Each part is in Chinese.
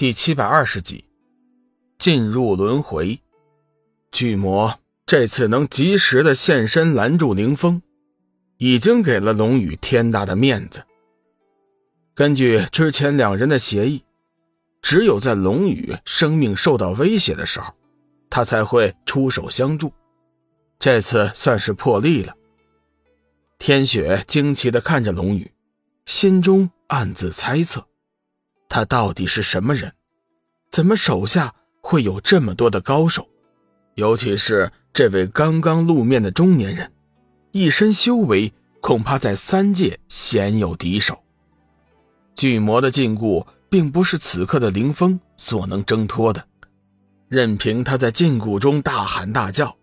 第七百二十集，进入轮回。巨魔这次能及时的现身拦住凌风，已经给了龙宇天大的面子。根据之前两人的协议，只有在龙宇生命受到威胁的时候，他才会出手相助。这次算是破例了。天雪惊奇的看着龙宇，心中暗自猜测。他到底是什么人？怎么手下会有这么多的高手？尤其是这位刚刚露面的中年人，一身修为恐怕在三界鲜有敌手。巨魔的禁锢并不是此刻的凌风所能挣脱的，任凭他在禁锢中大喊大叫，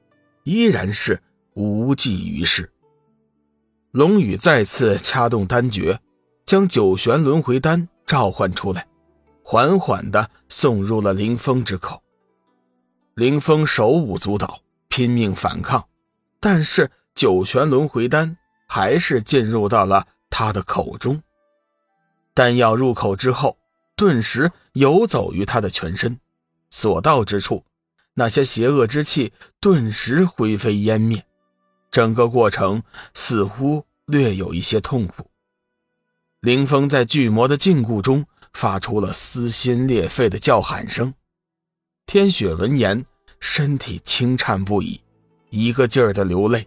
依然是无济于事。龙宇再次掐动丹诀，将九玄轮回丹。召唤出来，缓缓的送入了林峰之口。林峰手舞足蹈，拼命反抗，但是九玄轮回丹还是进入到了他的口中。丹药入口之后，顿时游走于他的全身，所到之处，那些邪恶之气顿时灰飞烟灭。整个过程似乎略有一些痛苦。凌风在巨魔的禁锢中发出了撕心裂肺的叫喊声。天雪闻言，身体轻颤不已，一个劲儿的流泪。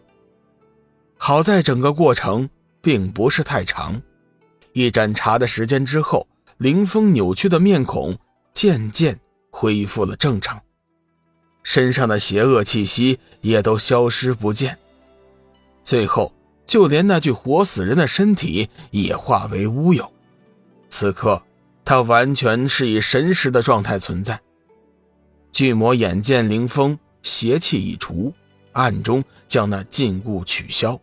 好在整个过程并不是太长，一盏茶的时间之后，凌风扭曲的面孔渐渐恢复了正常，身上的邪恶气息也都消失不见。最后。就连那具活死人的身体也化为乌有。此刻，他完全是以神识的状态存在。巨魔眼见凌风邪气已除，暗中将那禁锢取消。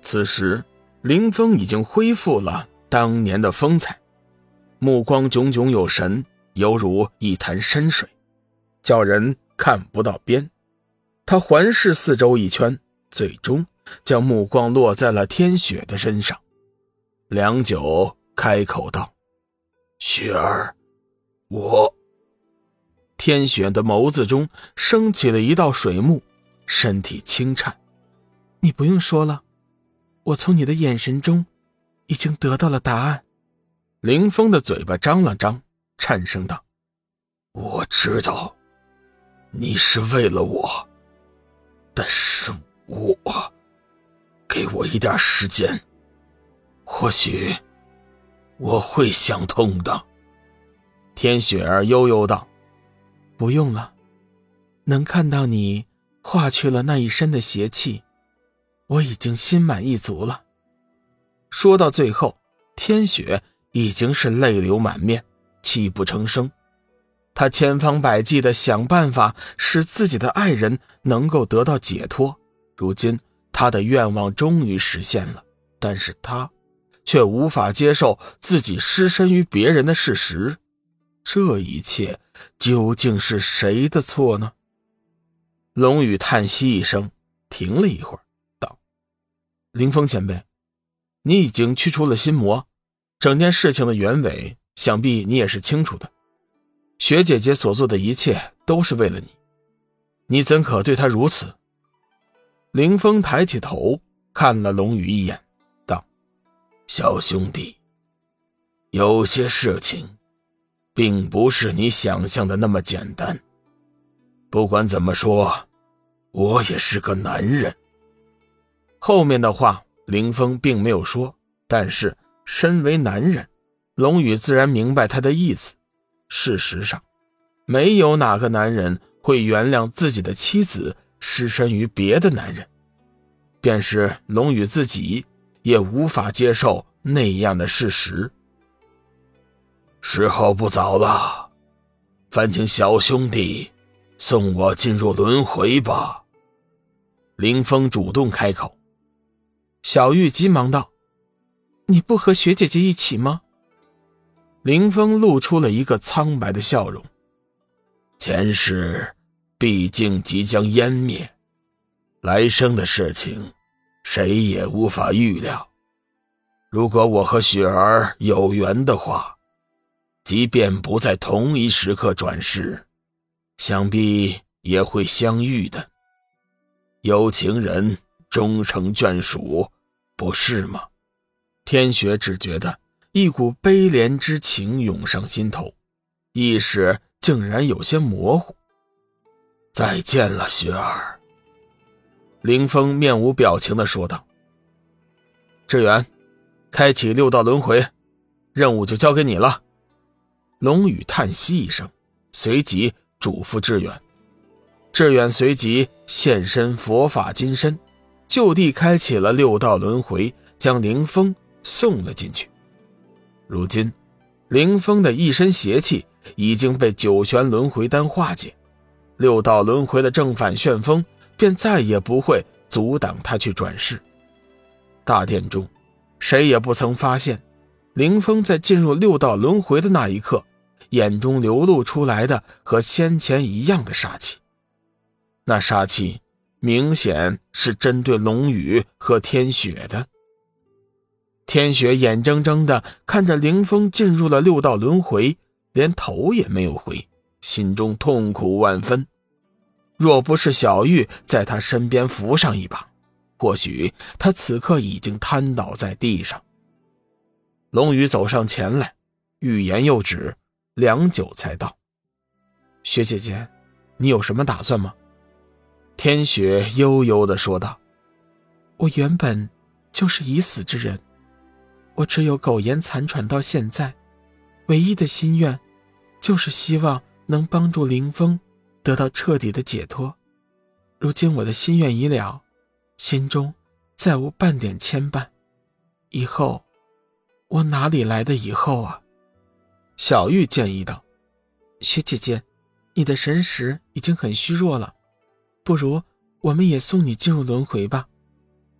此时，凌风已经恢复了当年的风采，目光炯炯有神，犹如一潭深水，叫人看不到边。他环视四周一圈，最终。将目光落在了天雪的身上，良久，开口道：“雪儿，我……”天雪的眸子中升起了一道水幕，身体轻颤。“你不用说了，我从你的眼神中已经得到了答案。”林峰的嘴巴张了张，颤声道：“我知道，你是为了我，但是我……”给我一点时间，或许我会想通的。天雪儿悠悠道：“不用了，能看到你化去了那一身的邪气，我已经心满意足了。”说到最后，天雪已经是泪流满面，泣不成声。他千方百计的想办法使自己的爱人能够得到解脱，如今。他的愿望终于实现了，但是他却无法接受自己失身于别人的事实。这一切究竟是谁的错呢？龙宇叹息一声，停了一会儿，道：“林峰前辈，你已经驱除了心魔，整件事情的原委，想必你也是清楚的。雪姐姐所做的一切都是为了你，你怎可对她如此？”林峰抬起头看了龙宇一眼，道：“小兄弟，有些事情，并不是你想象的那么简单。不管怎么说，我也是个男人。”后面的话，林峰并没有说，但是身为男人，龙宇自然明白他的意思。事实上，没有哪个男人会原谅自己的妻子。失身于别的男人，便是龙宇自己也无法接受那样的事实。时候不早了，烦请小兄弟送我进入轮回吧。林峰主动开口，小玉急忙道：“你不和雪姐姐一起吗？”林峰露出了一个苍白的笑容，前世。毕竟即将湮灭，来生的事情，谁也无法预料。如果我和雪儿有缘的话，即便不在同一时刻转世，想必也会相遇的。有情人终成眷属，不是吗？天雪只觉得一股悲怜之情涌上心头，意识竟然有些模糊。再见了，雪儿。林峰面无表情的说道：“志远，开启六道轮回，任务就交给你了。”龙宇叹息一声，随即嘱咐志远。志远随即现身佛法金身，就地开启了六道轮回，将林峰送了进去。如今，林峰的一身邪气已经被九玄轮回丹化解，六道轮回的正反旋风。便再也不会阻挡他去转世。大殿中，谁也不曾发现，林峰在进入六道轮回的那一刻，眼中流露出来的和先前一样的杀气。那杀气明显是针对龙宇和天雪的。天雪眼睁睁的看着林峰进入了六道轮回，连头也没有回，心中痛苦万分。若不是小玉在他身边扶上一把，或许他此刻已经瘫倒在地上。龙宇走上前来，欲言又止，良久才道：“雪姐姐，你有什么打算吗？”天雪悠悠的说道：“我原本就是已死之人，我只有苟延残喘到现在，唯一的心愿，就是希望能帮助林峰。”得到彻底的解脱，如今我的心愿已了，心中再无半点牵绊。以后，我哪里来的以后啊？小玉建议道：“雪姐姐，你的神识已经很虚弱了，不如我们也送你进入轮回吧。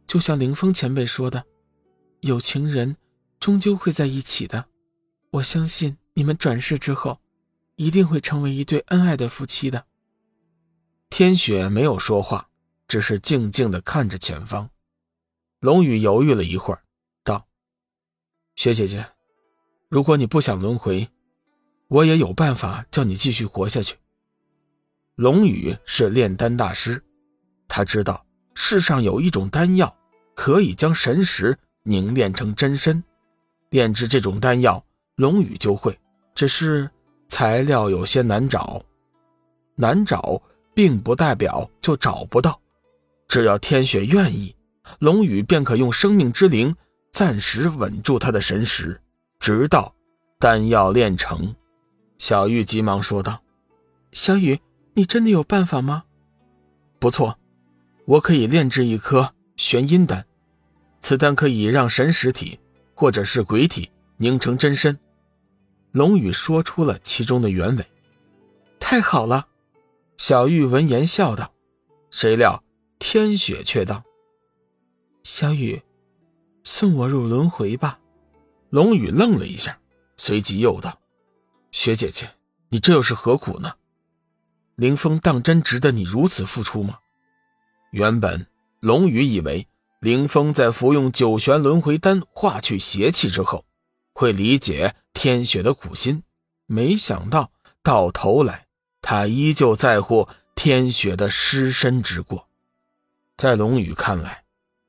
就像凌风前辈说的，有情人终究会在一起的。我相信你们转世之后，一定会成为一对恩爱的夫妻的。”天雪没有说话，只是静静的看着前方。龙宇犹豫了一会儿，道：“雪姐姐，如果你不想轮回，我也有办法叫你继续活下去。”龙宇是炼丹大师，他知道世上有一种丹药可以将神识凝练成真身，炼制这种丹药，龙宇就会，只是材料有些难找，难找。并不代表就找不到，只要天雪愿意，龙宇便可用生命之灵暂时稳住他的神识，直到丹药炼成。小玉急忙说道：“小雨，你真的有办法吗？”“不错，我可以炼制一颗玄阴丹，此丹可以让神识体或者是鬼体凝成真身。”龙宇说出了其中的原委。“太好了。”小玉闻言笑道，谁料天雪却道：“小雨，送我入轮回吧。”龙宇愣了一下，随即又道：“雪姐姐，你这又是何苦呢？凌风当真值得你如此付出吗？”原本龙宇以为凌风在服用九玄轮回丹化去邪气之后，会理解天雪的苦心，没想到到头来。他依旧在乎天雪的尸身之过，在龙宇看来，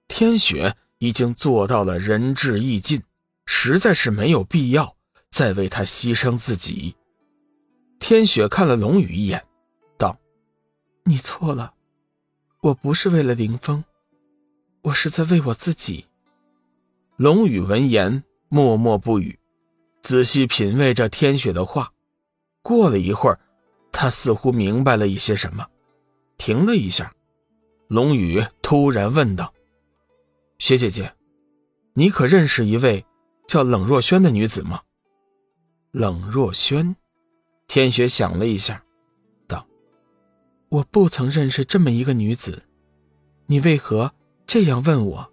天雪已经做到了仁至义尽，实在是没有必要再为他牺牲自己。天雪看了龙宇一眼，道：“你错了，我不是为了林峰，我是在为我自己。”龙宇闻言默默不语，仔细品味着天雪的话。过了一会儿。他似乎明白了一些什么，停了一下，龙宇突然问道：“雪姐姐，你可认识一位叫冷若萱的女子吗？”冷若萱，天雪想了一下，道：“我不曾认识这么一个女子，你为何这样问我？”